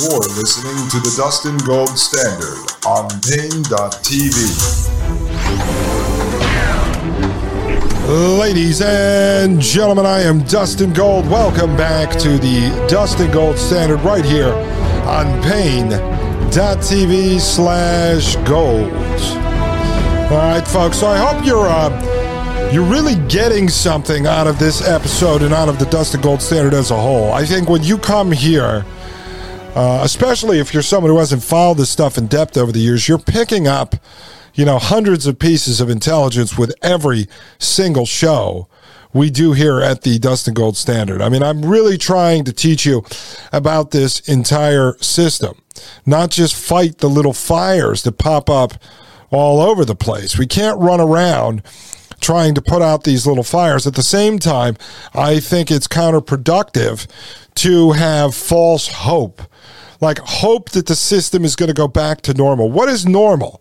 You're listening to the Dustin Gold Standard on Paine.tv. Ladies and gentlemen, I am Dustin Gold. Welcome back to the Dustin Gold Standard right here on Paine.tv slash gold. All right, folks. So I hope you're uh, you're really getting something out of this episode and out of the Dustin Gold Standard as a whole. I think when you come here, uh, especially if you're someone who hasn't followed this stuff in depth over the years, you're picking up you know, hundreds of pieces of intelligence with every single show we do here at the Dustin Gold Standard. I mean, I'm really trying to teach you about this entire system, not just fight the little fires that pop up all over the place. We can't run around trying to put out these little fires. At the same time, I think it's counterproductive to have false hope. Like hope that the system is going to go back to normal. What is normal?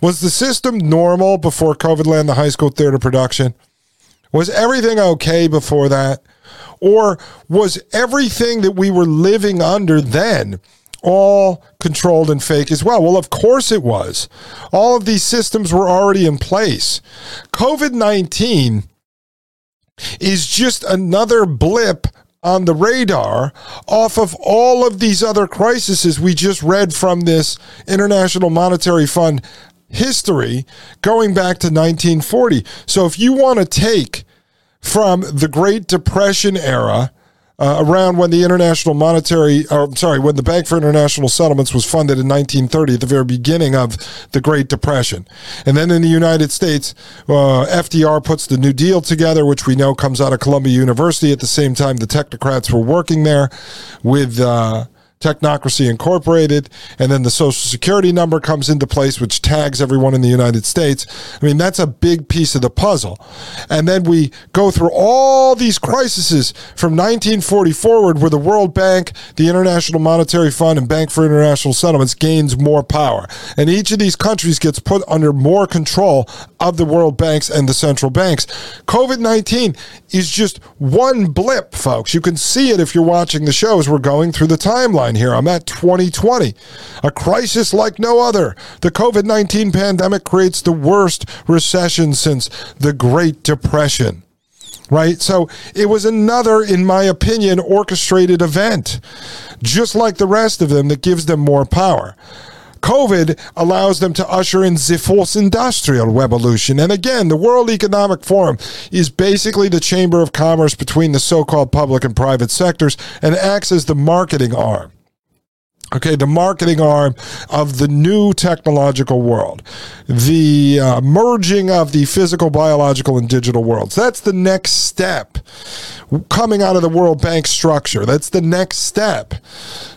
Was the system normal before COVID land the high school theater production? Was everything okay before that? Or was everything that we were living under then all controlled and fake as well? Well, of course it was. All of these systems were already in place. COVID 19 is just another blip on the radar off of all of these other crises we just read from this International Monetary Fund history going back to 1940. So if you want to take from the Great Depression era, uh, around when the International Monetary, or sorry, when the Bank for International Settlements was funded in 1930, at the very beginning of the Great Depression. And then in the United States, uh, FDR puts the New Deal together, which we know comes out of Columbia University. At the same time, the technocrats were working there with uh, Technocracy Incorporated, and then the Social Security number comes into place, which tags everyone in the United States. I mean, that's a big piece of the puzzle. And then we go through all these crises from 1940 forward, where the World Bank, the International Monetary Fund, and Bank for International Settlements gains more power. And each of these countries gets put under more control of the world banks and the central banks. COVID 19 is just one blip, folks. You can see it if you're watching the shows. We're going through the timeline here. I'm at 2020, a crisis like no other. The COVID 19 pandemic creates the worst recession since the Great Depression. Right? So it was another, in my opinion, orchestrated event, just like the rest of them, that gives them more power. COVID allows them to usher in the fourth industrial revolution. And again, the World Economic Forum is basically the chamber of commerce between the so called public and private sectors and acts as the marketing arm. Okay, the marketing arm of the new technological world, the uh, merging of the physical, biological, and digital worlds. That's the next step coming out of the World Bank structure. That's the next step.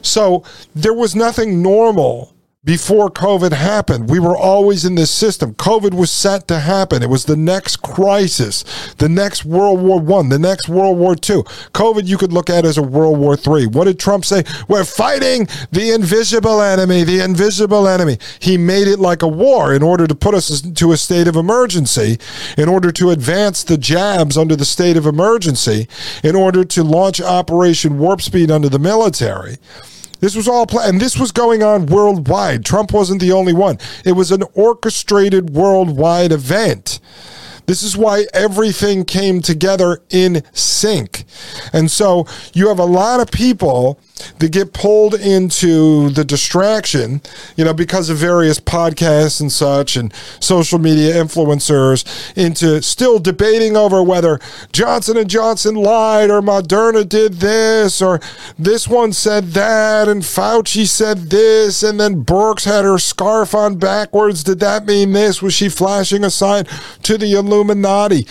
So there was nothing normal before COVID happened. We were always in this system. COVID was set to happen. It was the next crisis, the next World War One, the next World War Two. COVID you could look at as a World War Three. What did Trump say? We're fighting the invisible enemy, the invisible enemy. He made it like a war in order to put us into a state of emergency, in order to advance the jabs under the state of emergency, in order to launch Operation Warp Speed under the military. This was all planned, and this was going on worldwide. Trump wasn't the only one. It was an orchestrated worldwide event. This is why everything came together in sync. And so you have a lot of people that get pulled into the distraction, you know, because of various podcasts and such and social media influencers into still debating over whether Johnson and Johnson lied or Moderna did this or this one said that and Fauci said this and then Birx had her scarf on backwards. Did that mean this? Was she flashing a sign to the Illuminati?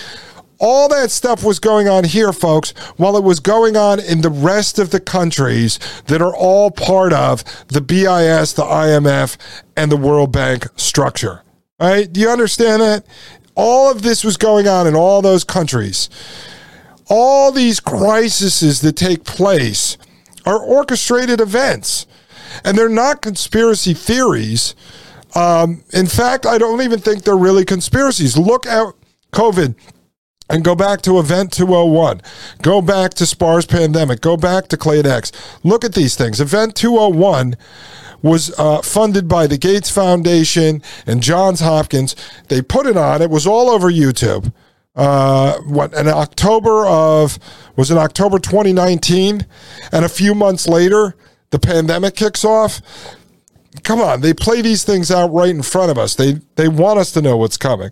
All that stuff was going on here, folks, while it was going on in the rest of the countries that are all part of the BIS, the IMF, and the World Bank structure. Right? Do you understand that? All of this was going on in all those countries. All these crises that take place are orchestrated events, and they're not conspiracy theories. Um, in fact, I don't even think they're really conspiracies. Look at COVID and go back to Event 201. Go back to SPARS Pandemic. Go back to Clade X. Look at these things. Event 201 was uh, funded by the Gates Foundation and Johns Hopkins. They put it on. It was all over YouTube. Uh, what in October of was it October 2019, and a few months later, the pandemic kicks off. Come on, they play these things out right in front of us. They they want us to know what's coming.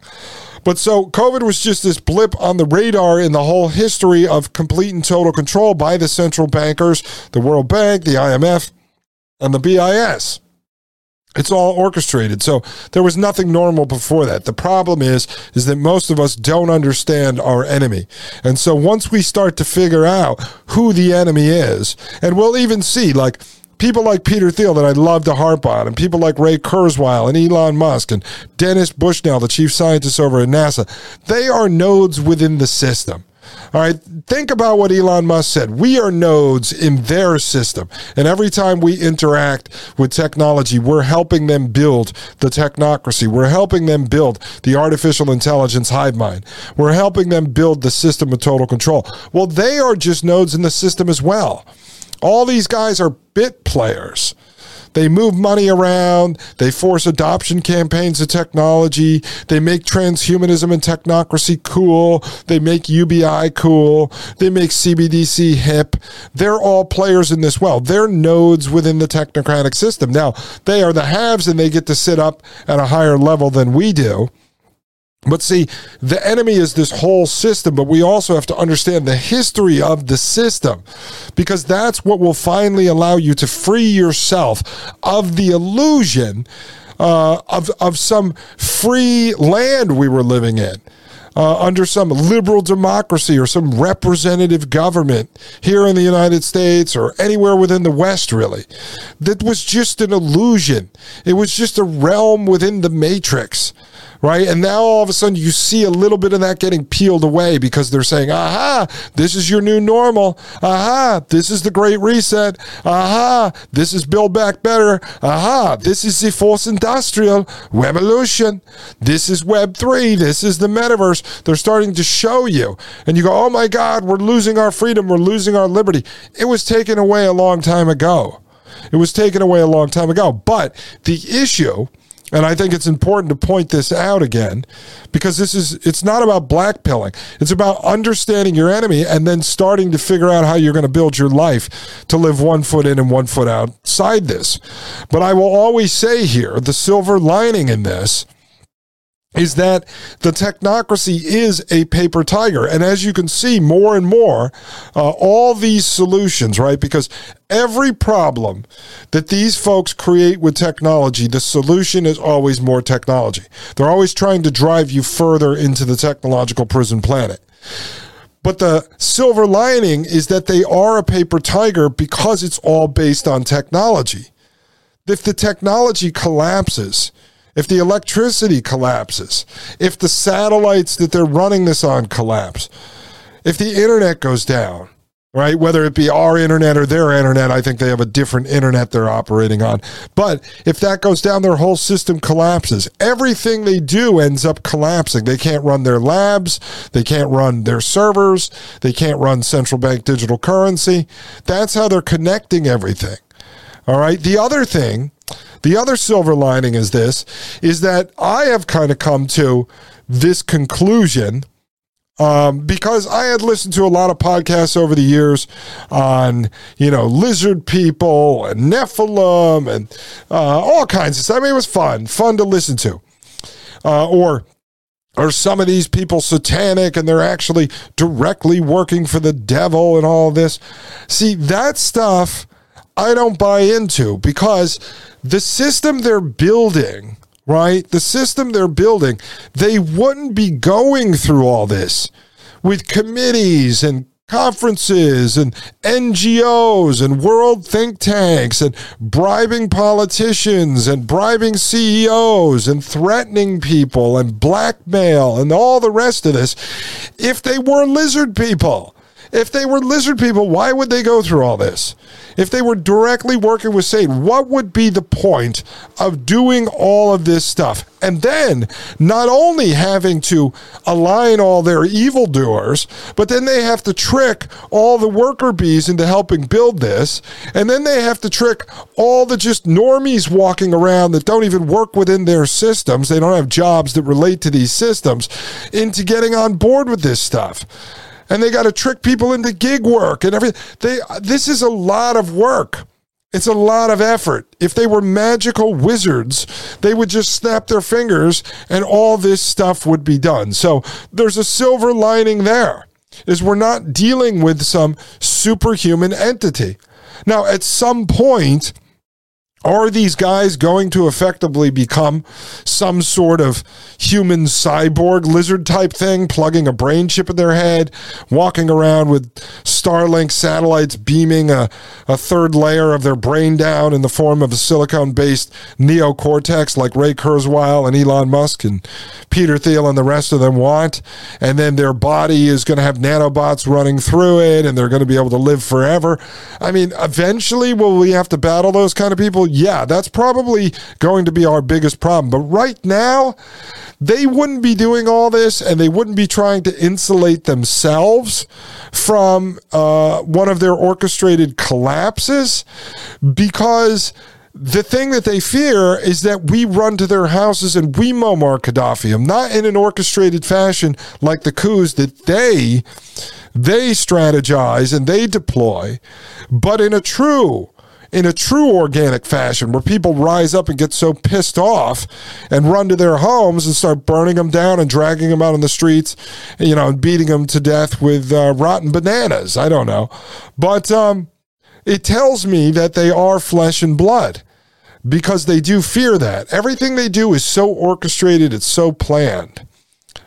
But so COVID was just this blip on the radar in the whole history of complete and total control by the central bankers, the World Bank, the IMF, and the BIS. It's all orchestrated. So there was nothing normal before that. The problem is is that most of us don't understand our enemy. And so once we start to figure out who the enemy is, and we'll even see like people like Peter Thiel that I'd love to harp on, and people like Ray Kurzweil and Elon Musk and Dennis Bushnell, the chief scientist over at NASA, they are nodes within the system. All right, think about what Elon Musk said. We are nodes in their system. And every time we interact with technology, we're helping them build the technocracy. We're helping them build the artificial intelligence hive mind. We're helping them build the system of total control. Well, they are just nodes in the system as well. All these guys are bit players. They move money around. They force adoption campaigns of technology. They make transhumanism and technocracy cool. They make UBI cool. They make CBDC hip. They're all players in this well. They're nodes within the technocratic system. Now, they are the haves and they get to sit up at a higher level than we do. But see, the enemy is this whole system, but we also have to understand the history of the system because that's what will finally allow you to free yourself of the illusion uh, of, of some free land we were living in. Uh, under some liberal democracy or some representative government here in the United States or anywhere within the West, really. That was just an illusion. It was just a realm within the matrix right? And now all of a sudden you see a little bit of that getting peeled away because they're saying, aha, this is your new normal. Aha, this is the great reset. Aha, this is Build Back Better. Aha, this is the fourth industrial revolution. This is Web 3. This is the metaverse. They're starting to show you. And you go, oh my God, we're losing our freedom. We're losing our liberty. It was taken away a long time ago. It was taken away a long time ago. But the issue and I think it's important to point this out again because this is it's not about blackpilling. It's about understanding your enemy and then starting to figure out how you're going to build your life to live one foot in and one foot outside this. But I will always say here, the silver lining in this is that the technocracy is a paper tiger. And as you can see more and more, uh, all these solutions, right? Because every problem that these folks create with technology, the solution is always more technology. They're always trying to drive you further into the technological prison planet. But the silver lining is that they are a paper tiger because it's all based on technology. If the technology collapses, if the electricity collapses, if the satellites that they're running this on collapse, if the internet goes down, right? Whether it be our internet or their internet, I think they have a different internet they're operating on. But if that goes down, their whole system collapses. Everything they do ends up collapsing. They can't run their labs, they can't run their servers, they can't run central bank digital currency. That's how they're connecting everything. All right. The other thing the other silver lining is this is that I have kind of come to this conclusion um, because I had listened to a lot of podcasts over the years on, you know, lizard people and Nephilim and uh, all kinds of stuff. I mean, it was fun, fun to listen to. Uh, or are some of these people satanic and they're actually directly working for the devil and all this? See, that stuff I don't buy into because the system they're building, right? The system they're building, they wouldn't be going through all this with committees and conferences and NGOs and world think tanks and bribing politicians and bribing CEOs and threatening people and blackmail and all the rest of this if they were lizard people. If they were lizard people, why would they go through all this? If they were directly working with Satan, what would be the point of doing all of this stuff? And then not only having to align all their evildoers, but then they have to trick all the worker bees into helping build this. And then they have to trick all the just normies walking around that don't even work within their systems. They don't have jobs that relate to these systems into getting on board with this stuff and they got to trick people into gig work and everything. They this is a lot of work. It's a lot of effort. If they were magical wizards, they would just snap their fingers and all this stuff would be done. So there's a silver lining there. Is we're not dealing with some superhuman entity. Now, at some point, are these guys going to effectively become some sort of human cyborg lizard type thing, plugging a brain chip in their head, walking around with Starlink satellites beaming a, a third layer of their brain down in the form of a silicone based neocortex like Ray Kurzweil and Elon Musk and Peter Thiel and the rest of them want? And then their body is going to have nanobots running through it and they're going to be able to live forever. I mean, eventually, will we have to battle those kind of people? Yeah, that's probably going to be our biggest problem. But right now, they wouldn't be doing all this and they wouldn't be trying to insulate themselves from uh, one of their orchestrated collapses because the thing that they fear is that we run to their houses and we Muammar Gaddafi them, not in an orchestrated fashion like the coups that they they strategize and they deploy, but in a true in a true organic fashion where people rise up and get so pissed off and run to their homes and start burning them down and dragging them out on the streets, you know, and beating them to death with uh, rotten bananas. I don't know. But um, it tells me that they are flesh and blood because they do fear that. Everything they do is so orchestrated, it's so planned.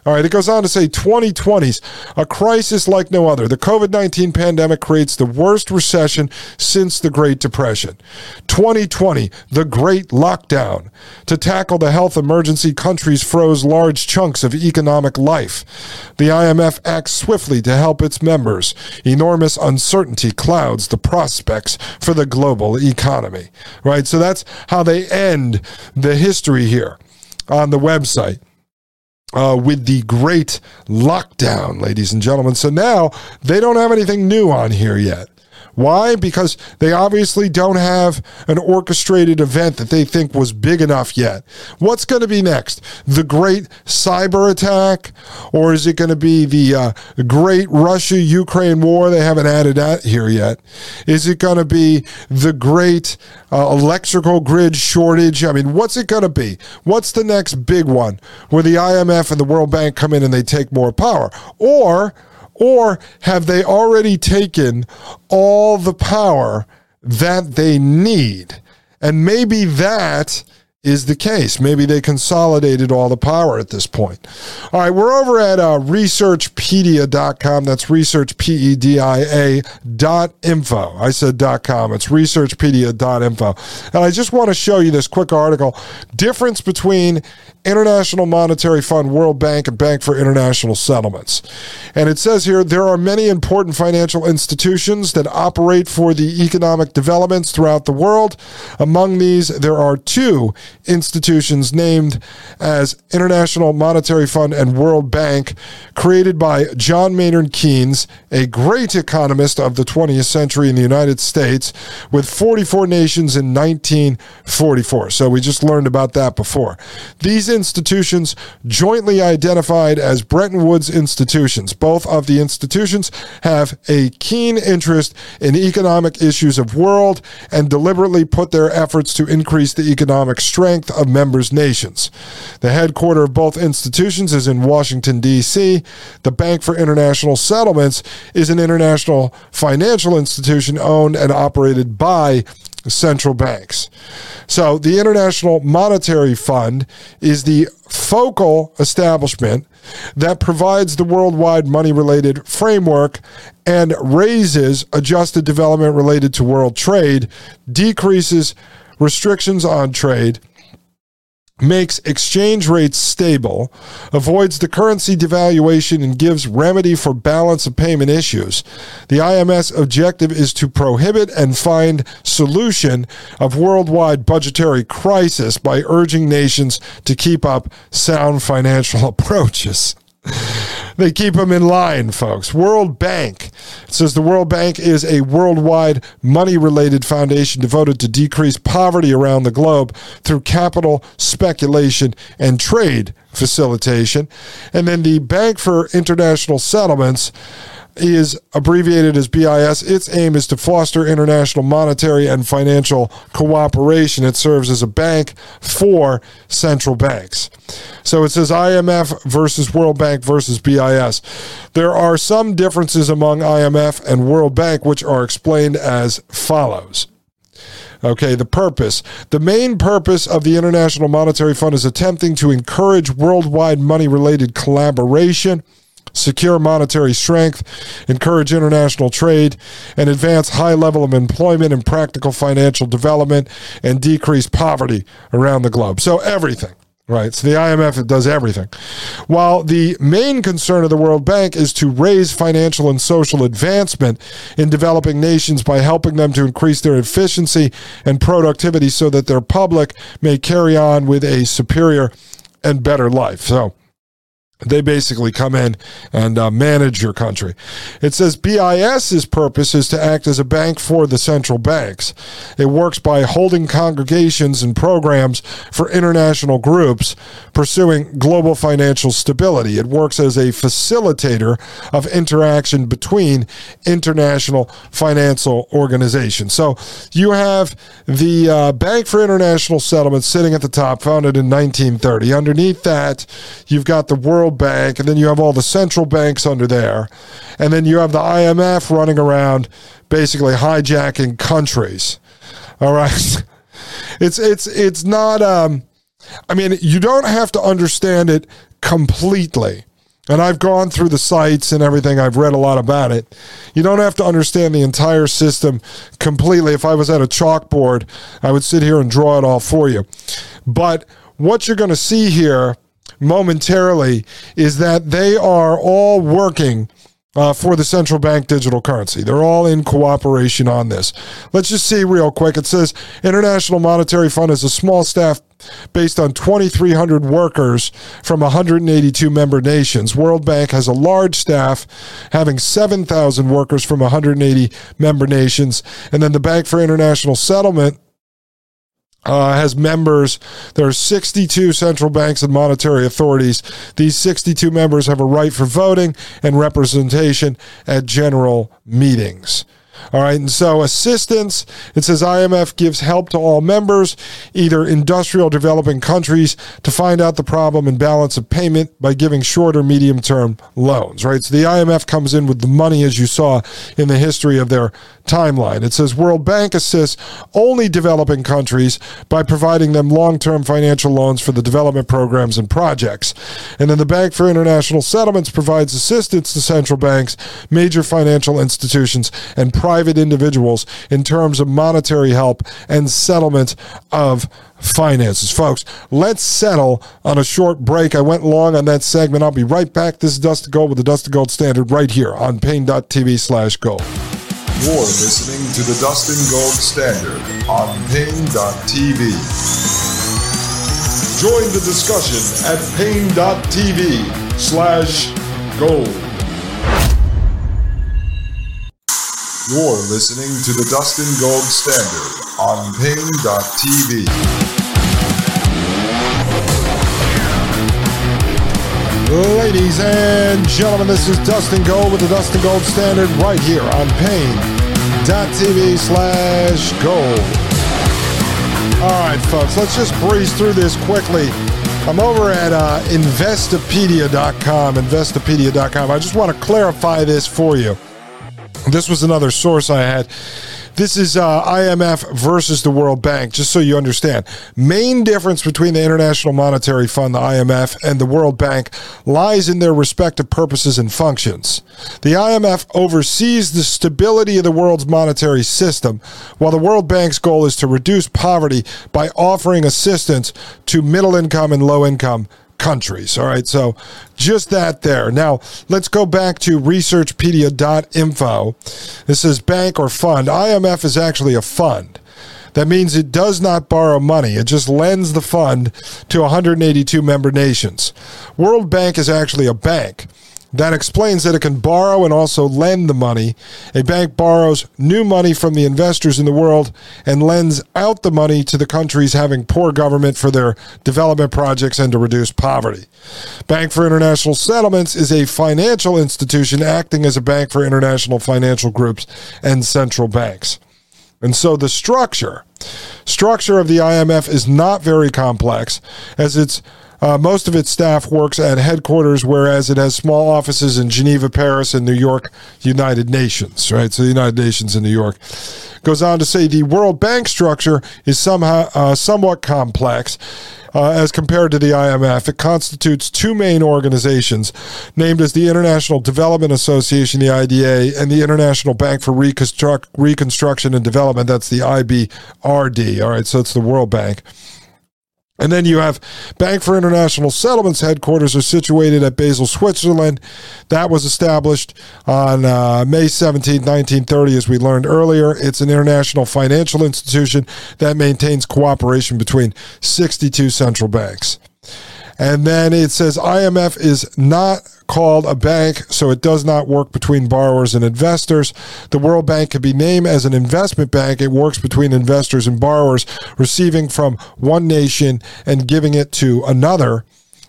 All right, it goes on to say 2020s, a crisis like no other. The COVID 19 pandemic creates the worst recession since the Great Depression. 2020, the Great Lockdown. To tackle the health emergency, countries froze large chunks of economic life. The IMF acts swiftly to help its members. Enormous uncertainty clouds the prospects for the global economy. Right? So that's how they end the history here on the website uh, with the great lockdown, ladies and gentlemen. So now they don't have anything new on here yet. Why? Because they obviously don't have an orchestrated event that they think was big enough yet. What's going to be next? The great cyber attack? Or is it going to be the uh, great Russia Ukraine war? They haven't added that here yet. Is it going to be the great uh, electrical grid shortage? I mean, what's it going to be? What's the next big one where the IMF and the World Bank come in and they take more power? Or or have they already taken all the power that they need? And maybe that is the case. Maybe they consolidated all the power at this point. All right, we're over at uh, researchpedia.com. That's researchpedia dot info. I said com. It's researchpedia.info. And I just want to show you this quick article. Difference between International Monetary Fund, World Bank, and Bank for International Settlements. And it says here there are many important financial institutions that operate for the economic developments throughout the world. Among these, there are two institutions named as International Monetary Fund and World Bank, created by John Maynard Keynes, a great economist of the 20th century in the United States, with 44 nations in 1944. So we just learned about that before. These institutions jointly identified as Bretton Woods institutions. Both of the institutions have a keen interest in economic issues of world and deliberately put their efforts to increase the economic strength of members' nations. The headquarters of both institutions is in Washington, D.C. The Bank for International Settlements is an international financial institution owned and operated by central banks. So the International Monetary Fund is the focal establishment that provides the worldwide money related framework and raises adjusted development related to world trade, decreases restrictions on trade, makes exchange rates stable, avoids the currency devaluation, and gives remedy for balance of payment issues. The IMF's objective is to prohibit and find solution of worldwide budgetary crisis by urging nations to keep up sound financial approaches. They keep them in line, folks. World Bank it says the World Bank is a worldwide money related foundation devoted to decrease poverty around the globe through capital speculation and trade facilitation. And then the Bank for International Settlements is abbreviated as BIS. Its aim is to foster international monetary and financial cooperation. It serves as a bank for central banks. So it says IMF versus World Bank versus BIS. There are some differences among IMF and World Bank, which are explained as follows. Okay, the purpose. The main purpose of the International Monetary Fund is attempting to encourage worldwide money related collaboration secure monetary strength, encourage international trade, and advance high level of employment and practical financial development, and decrease poverty around the globe. So everything. Right. So the IMF does everything. While the main concern of the World Bank is to raise financial and social advancement in developing nations by helping them to increase their efficiency and productivity so that their public may carry on with a superior and better life. So they basically come in and uh, manage your country. It says BIS's purpose is to act as a bank for the central banks. It works by holding congregations and programs for international groups pursuing global financial stability. It works as a facilitator of interaction between international financial organizations. So you have the uh, Bank for International Settlements sitting at the top, founded in 1930. Underneath that, you've got the World Bank, and then you have all the central banks under there, and then you have the IMF running around basically hijacking countries. All right, it's it's it's not. Um, I mean, you don't have to understand it completely. And I've gone through the sites and everything. I've read a lot about it. You don't have to understand the entire system completely. If I was at a chalkboard, I would sit here and draw it all for you. But what you're going to see here momentarily is that they are all working uh, for the central bank digital currency. They're all in cooperation on this. Let's just see real quick. It says International Monetary Fund is a small staff based on 2,300 workers from 182 member nations. World Bank has a large staff having 7,000 workers from 180 member nations. And then the Bank for International Settlement uh, has members. There are 62 central banks and monetary authorities. These 62 members have a right for voting and representation at general meetings. All right, and so assistance, it says IMF gives help to all members, either industrial developing countries, to find out the problem and balance of payment by giving short or medium term loans, right? So the IMF comes in with the money, as you saw in the history of their timeline. It says World Bank assists only developing countries by providing them long term financial loans for the development programs and projects. And then the Bank for International Settlements provides assistance to central banks, major financial institutions, and private individuals in terms of monetary help and settlement of finances. Folks, let's settle on a short break. I went long on that segment. I'll be right back. This is Dustin Gold with the Dustin Gold Standard right here on Paine.tv slash gold. You're listening to the Dustin Gold Standard on Paine.tv. Join the discussion at Paine.tv slash gold. You're listening to the Dustin Gold Standard on Paine.tv. Ladies and gentlemen, this is Dustin Gold with the Dustin Gold Standard right here on Paine.tv slash gold. All right, folks, let's just breeze through this quickly. I'm over at uh, Investopedia.com, Investopedia.com. I just want to clarify this for you. This was another source I had. This is uh, IMF versus the World Bank, just so you understand. Main difference between the International Monetary Fund, the IMF, and the World Bank lies in their respective purposes and functions. The IMF oversees the stability of the world's monetary system, while the World Bank's goal is to reduce poverty by offering assistance to middle income and low income countries. All right, so just that there. Now, let's go back to researchpedia.info. This is bank or fund. IMF is actually a fund. That means it does not borrow money. It just lends the fund to 182 member nations. World Bank is actually a bank. That explains that it can borrow and also lend the money. A bank borrows new money from the investors in the world and lends out the money to the countries having poor government for their development projects and to reduce poverty. Bank for International Settlements is a financial institution acting as a bank for international financial groups and central banks. And so the structure structure of the IMF is not very complex as it's uh, most of its staff works at headquarters, whereas it has small offices in Geneva, Paris, and New York, United Nations, right? So the United Nations in New York. Goes on to say the World Bank structure is somehow uh, somewhat complex. Uh, as compared to the IMF, it constitutes two main organizations, named as the International Development Association, the IDA, and the International Bank for Reconstruct- Reconstruction and Development, that's the IBRD. All right, so it's the World Bank. And then you have Bank for International Settlements headquarters are situated at Basel, Switzerland. That was established on uh, May 17, 1930, as we learned earlier. It's an international financial institution that maintains cooperation between 62 central banks. And then it says IMF is not called a bank, so it does not work between borrowers and investors. The World Bank can be named as an investment bank. It works between investors and borrowers, receiving from one nation and giving it to another.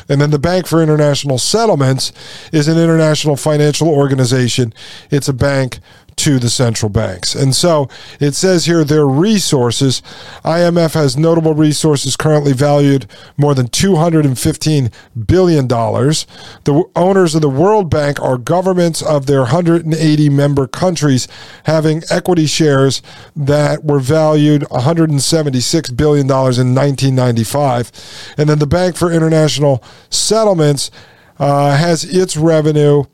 And then the Bank for International Settlements is an international financial organization. It's a bank to the central banks. And so it says here their resources. IMF has notable resources currently valued more than $215 billion. The owners of the World Bank are governments of their 180 member countries having equity shares that were valued $176 billion in 1995. And then the Bank for International Settlements uh, has its revenue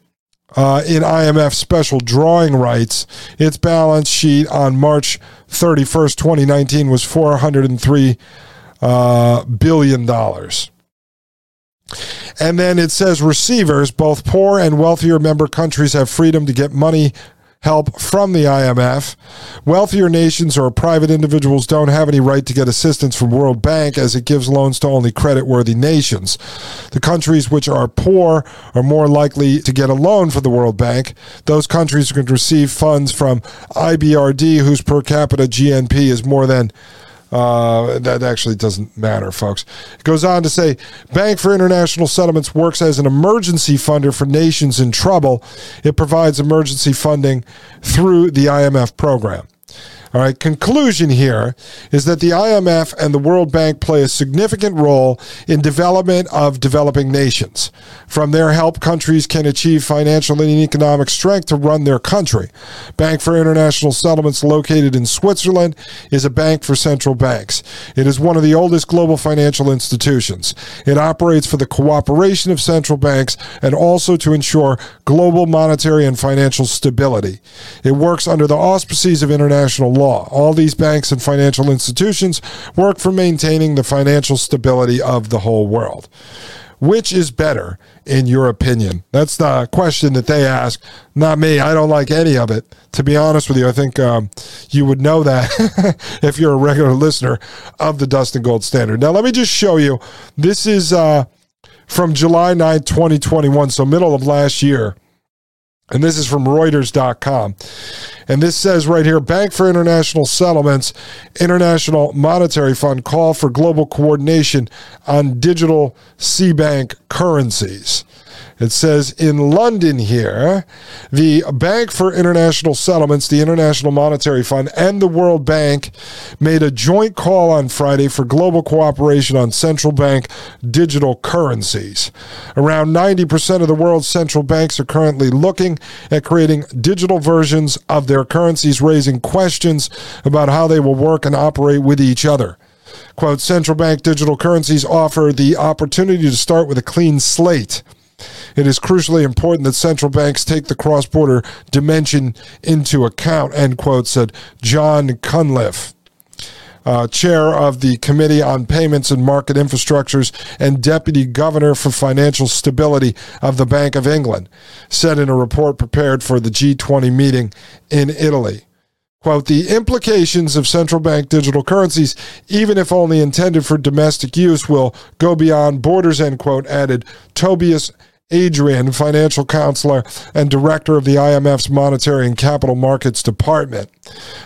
uh, in IMF special drawing rights. Its balance sheet on March 31st, 2019 was 403 uh, billion dollars. And then it says receivers, both poor and wealthier member countries have freedom to get money help from the IMF. Wealthier nations or private individuals don't have any right to get assistance from World Bank as it gives loans to only credit-worthy nations. The countries which are poor are more likely to get a loan from the World Bank. Those countries can receive funds from IBRD whose per capita GNP is more than uh, that actually doesn't matter, folks. It goes on to say Bank for International Settlements works as an emergency funder for nations in trouble. It provides emergency funding through the IMF program. All right, conclusion here is that the IMF and the World Bank play a significant role in development of developing nations. From their help, countries can achieve financial and economic strength to run their country. Bank for International Settlements, located in Switzerland, is a bank for central banks. It is one of the oldest global financial institutions. It operates for the cooperation of central banks and also to ensure global monetary and financial stability. It works under the auspices of international law law. All these banks and financial institutions work for maintaining the financial stability of the whole world. Which is better, in your opinion? That's the question that they ask, not me. I don't like any of it. To be honest with you, I think um, you would know that if you're a regular listener of the Dustin Gold Standard. Now, let me just show you. This is uh, from July 9, 2021, so middle of last year. And this is from Reuters.com. And this says right here Bank for International Settlements, International Monetary Fund call for global coordination on digital C bank currencies. It says in London here, the Bank for International Settlements, the International Monetary Fund, and the World Bank made a joint call on Friday for global cooperation on central bank digital currencies. Around 90% of the world's central banks are currently looking at creating digital versions of their their currencies, raising questions about how they will work and operate with each other. Quote, central bank digital currencies offer the opportunity to start with a clean slate. It is crucially important that central banks take the cross border dimension into account, end quote, said John Cunliffe. Uh, chair of the Committee on Payments and Market Infrastructures and Deputy Governor for Financial Stability of the Bank of England, said in a report prepared for the G20 meeting in Italy. Quote, the implications of central bank digital currencies, even if only intended for domestic use, will go beyond borders, end quote, added Tobias Adrian, financial counselor and director of the IMF's Monetary and Capital Markets Department.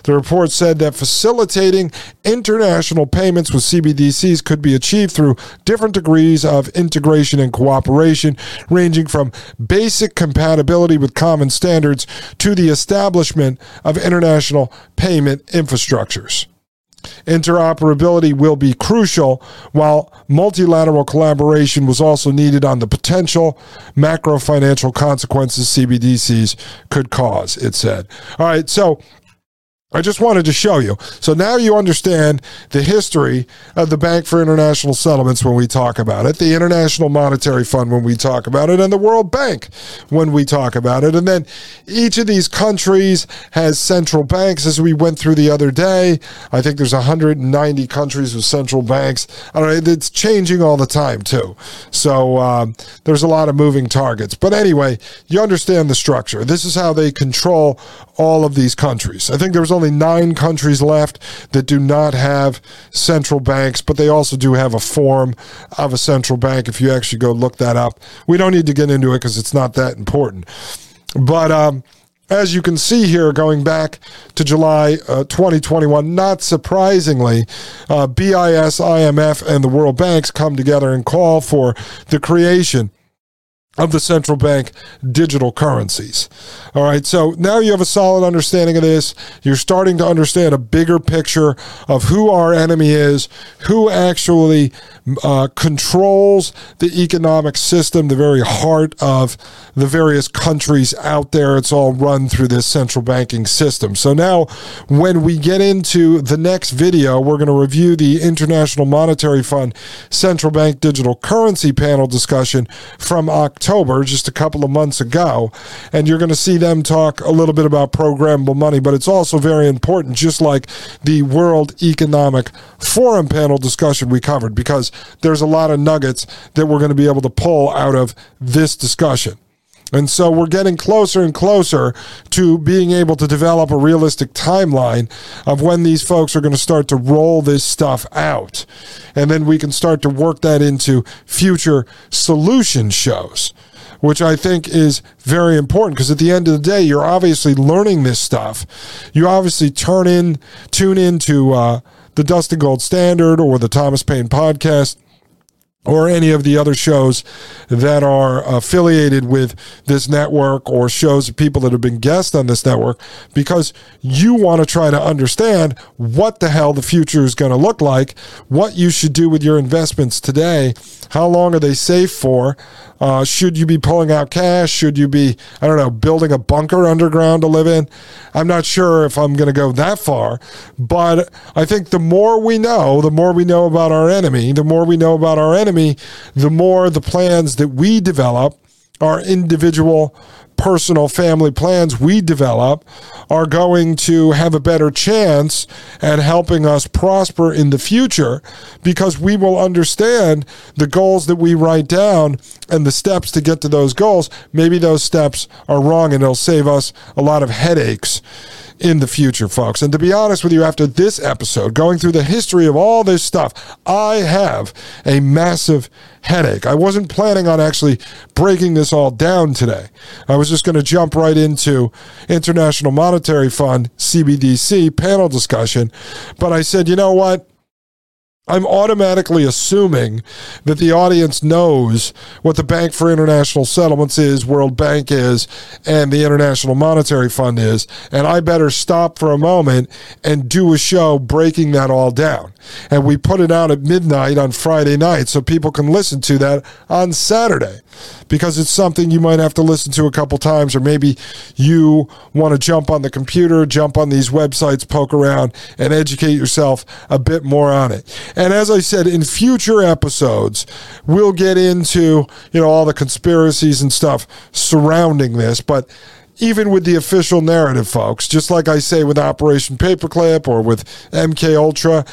The report said that facilitating international payments with CBDCs could be achieved through different degrees of integration and cooperation, ranging from basic compatibility with common standards to the establishment of international payment infrastructures. Interoperability will be crucial, while multilateral collaboration was also needed on the potential macro financial consequences CBDCs could cause, it said. All right, so I just wanted to show you. So now you understand the history of the Bank for International Settlements when we talk about it, the International Monetary Fund when we talk about it, and the World Bank when we talk about it. And then each of these countries has central banks, as we went through the other day. I think there's 190 countries with central banks. I don't it's changing all the time, too. So um, there's a lot of moving targets. But anyway, you understand the structure. This is how they control all of these countries. I think there was only nine countries left that do not have central banks, but they also do have a form of a central bank. If you actually go look that up, we don't need to get into it because it's not that important. But um, as you can see here, going back to July uh, 2021, not surprisingly, uh, BIS, IMF, and the World Banks come together and call for the creation of the central bank digital currencies. All right, so now you have a solid understanding of this. You're starting to understand a bigger picture of who our enemy is, who actually uh, controls the economic system, the very heart of the various countries out there. It's all run through this central banking system. So now, when we get into the next video, we're going to review the International Monetary Fund Central Bank Digital Currency panel discussion from October. October, just a couple of months ago. And you're going to see them talk a little bit about programmable money, but it's also very important, just like the World Economic Forum panel discussion we covered, because there's a lot of nuggets that we're going to be able to pull out of this discussion. And so we're getting closer and closer to being able to develop a realistic timeline of when these folks are going to start to roll this stuff out. And then we can start to work that into future solution shows, which I think is very important because at the end of the day, you're obviously learning this stuff. You obviously turn in, tune into uh, the Dustin Gold Standard or the Thomas Paine podcast or any of the other shows that are affiliated with this network or shows of people that have been guests on this network because you want to try to understand what the hell the future is going to look like, what you should do with your investments today, how long are they safe for, uh, should you be pulling out cash, should you be, I don't know, building a bunker underground to live in. I'm not sure if I'm going to go that far, but I think the more we know, the more we know about our enemy, the more we know about our enemy the more the plans that we develop our individual personal family plans we develop are going to have a better chance at helping us prosper in the future because we will understand the goals that we write down and the steps to get to those goals. Maybe those steps are wrong and it'll save us a lot of headaches in the future, folks. And to be honest with you, after this episode, going through the history of all this stuff, I have a massive headache. I wasn't planning on actually breaking this all down today. I was just going to jump right into International Monetary Fund, CBDC, panel discussion. But I said, you know what? I'm automatically assuming that the audience knows what the Bank for International Settlements is, World Bank is, and the International Monetary Fund is. And I better stop for a moment and do a show breaking that all down. And we put it out at midnight on Friday night so people can listen to that on Saturday because it's something you might have to listen to a couple times, or maybe you want to jump on the computer, jump on these websites, poke around, and educate yourself a bit more on it. And as I said, in future episodes, we'll get into, you know, all the conspiracies and stuff surrounding this, but even with the official narrative, folks, just like I say with Operation Paperclip or with MK Ultra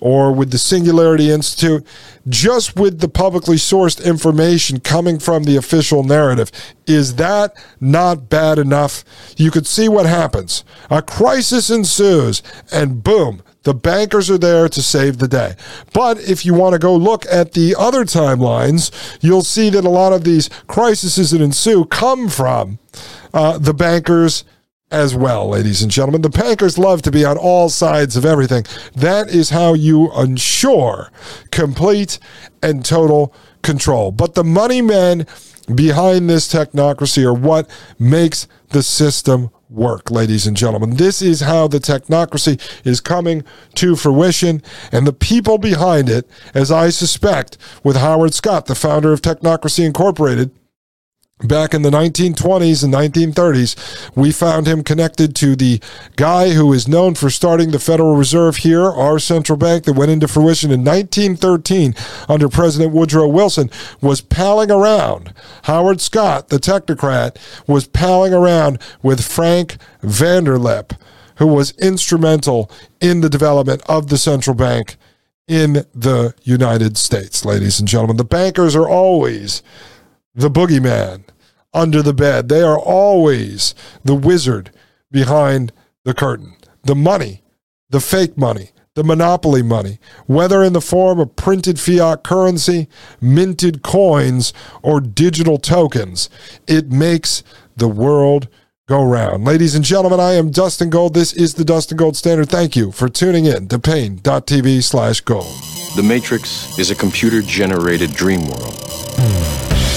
or with the Singularity Institute, just with the publicly sourced information coming from the official narrative, is that not bad enough? You could see what happens. A crisis ensues, and boom, the bankers are there to save the day. But if you want to go look at the other timelines, you'll see that a lot of these crises that ensue come from uh, the bankers as well, ladies and gentlemen. The bankers love to be on all sides of everything. That is how you ensure complete and total control. But the money men behind this technocracy are what makes the system work, ladies and gentlemen. This is how the technocracy is coming to fruition, and the people behind it, as I suspect, with Howard Scott, the founder of Technocracy Incorporated, Back in the 1920s and 1930s, we found him connected to the guy who is known for starting the Federal Reserve here, our central bank that went into fruition in 1913 under President Woodrow Wilson, was palling around. Howard Scott, the technocrat, was palling around with Frank Vanderlip, who was instrumental in the development of the central bank in the United States, ladies and gentlemen. The bankers are always the boogeyman under the bed. They are always the wizard behind the curtain. The money, the fake money, the monopoly money, whether in the form of printed fiat currency, minted coins, or digital tokens, it makes the world go round. Ladies and gentlemen, I am Dustin Gold. This is the Dustin Gold Standard. Thank you for tuning in to Paine.tv slash gold. The Matrix is a computer generated dream world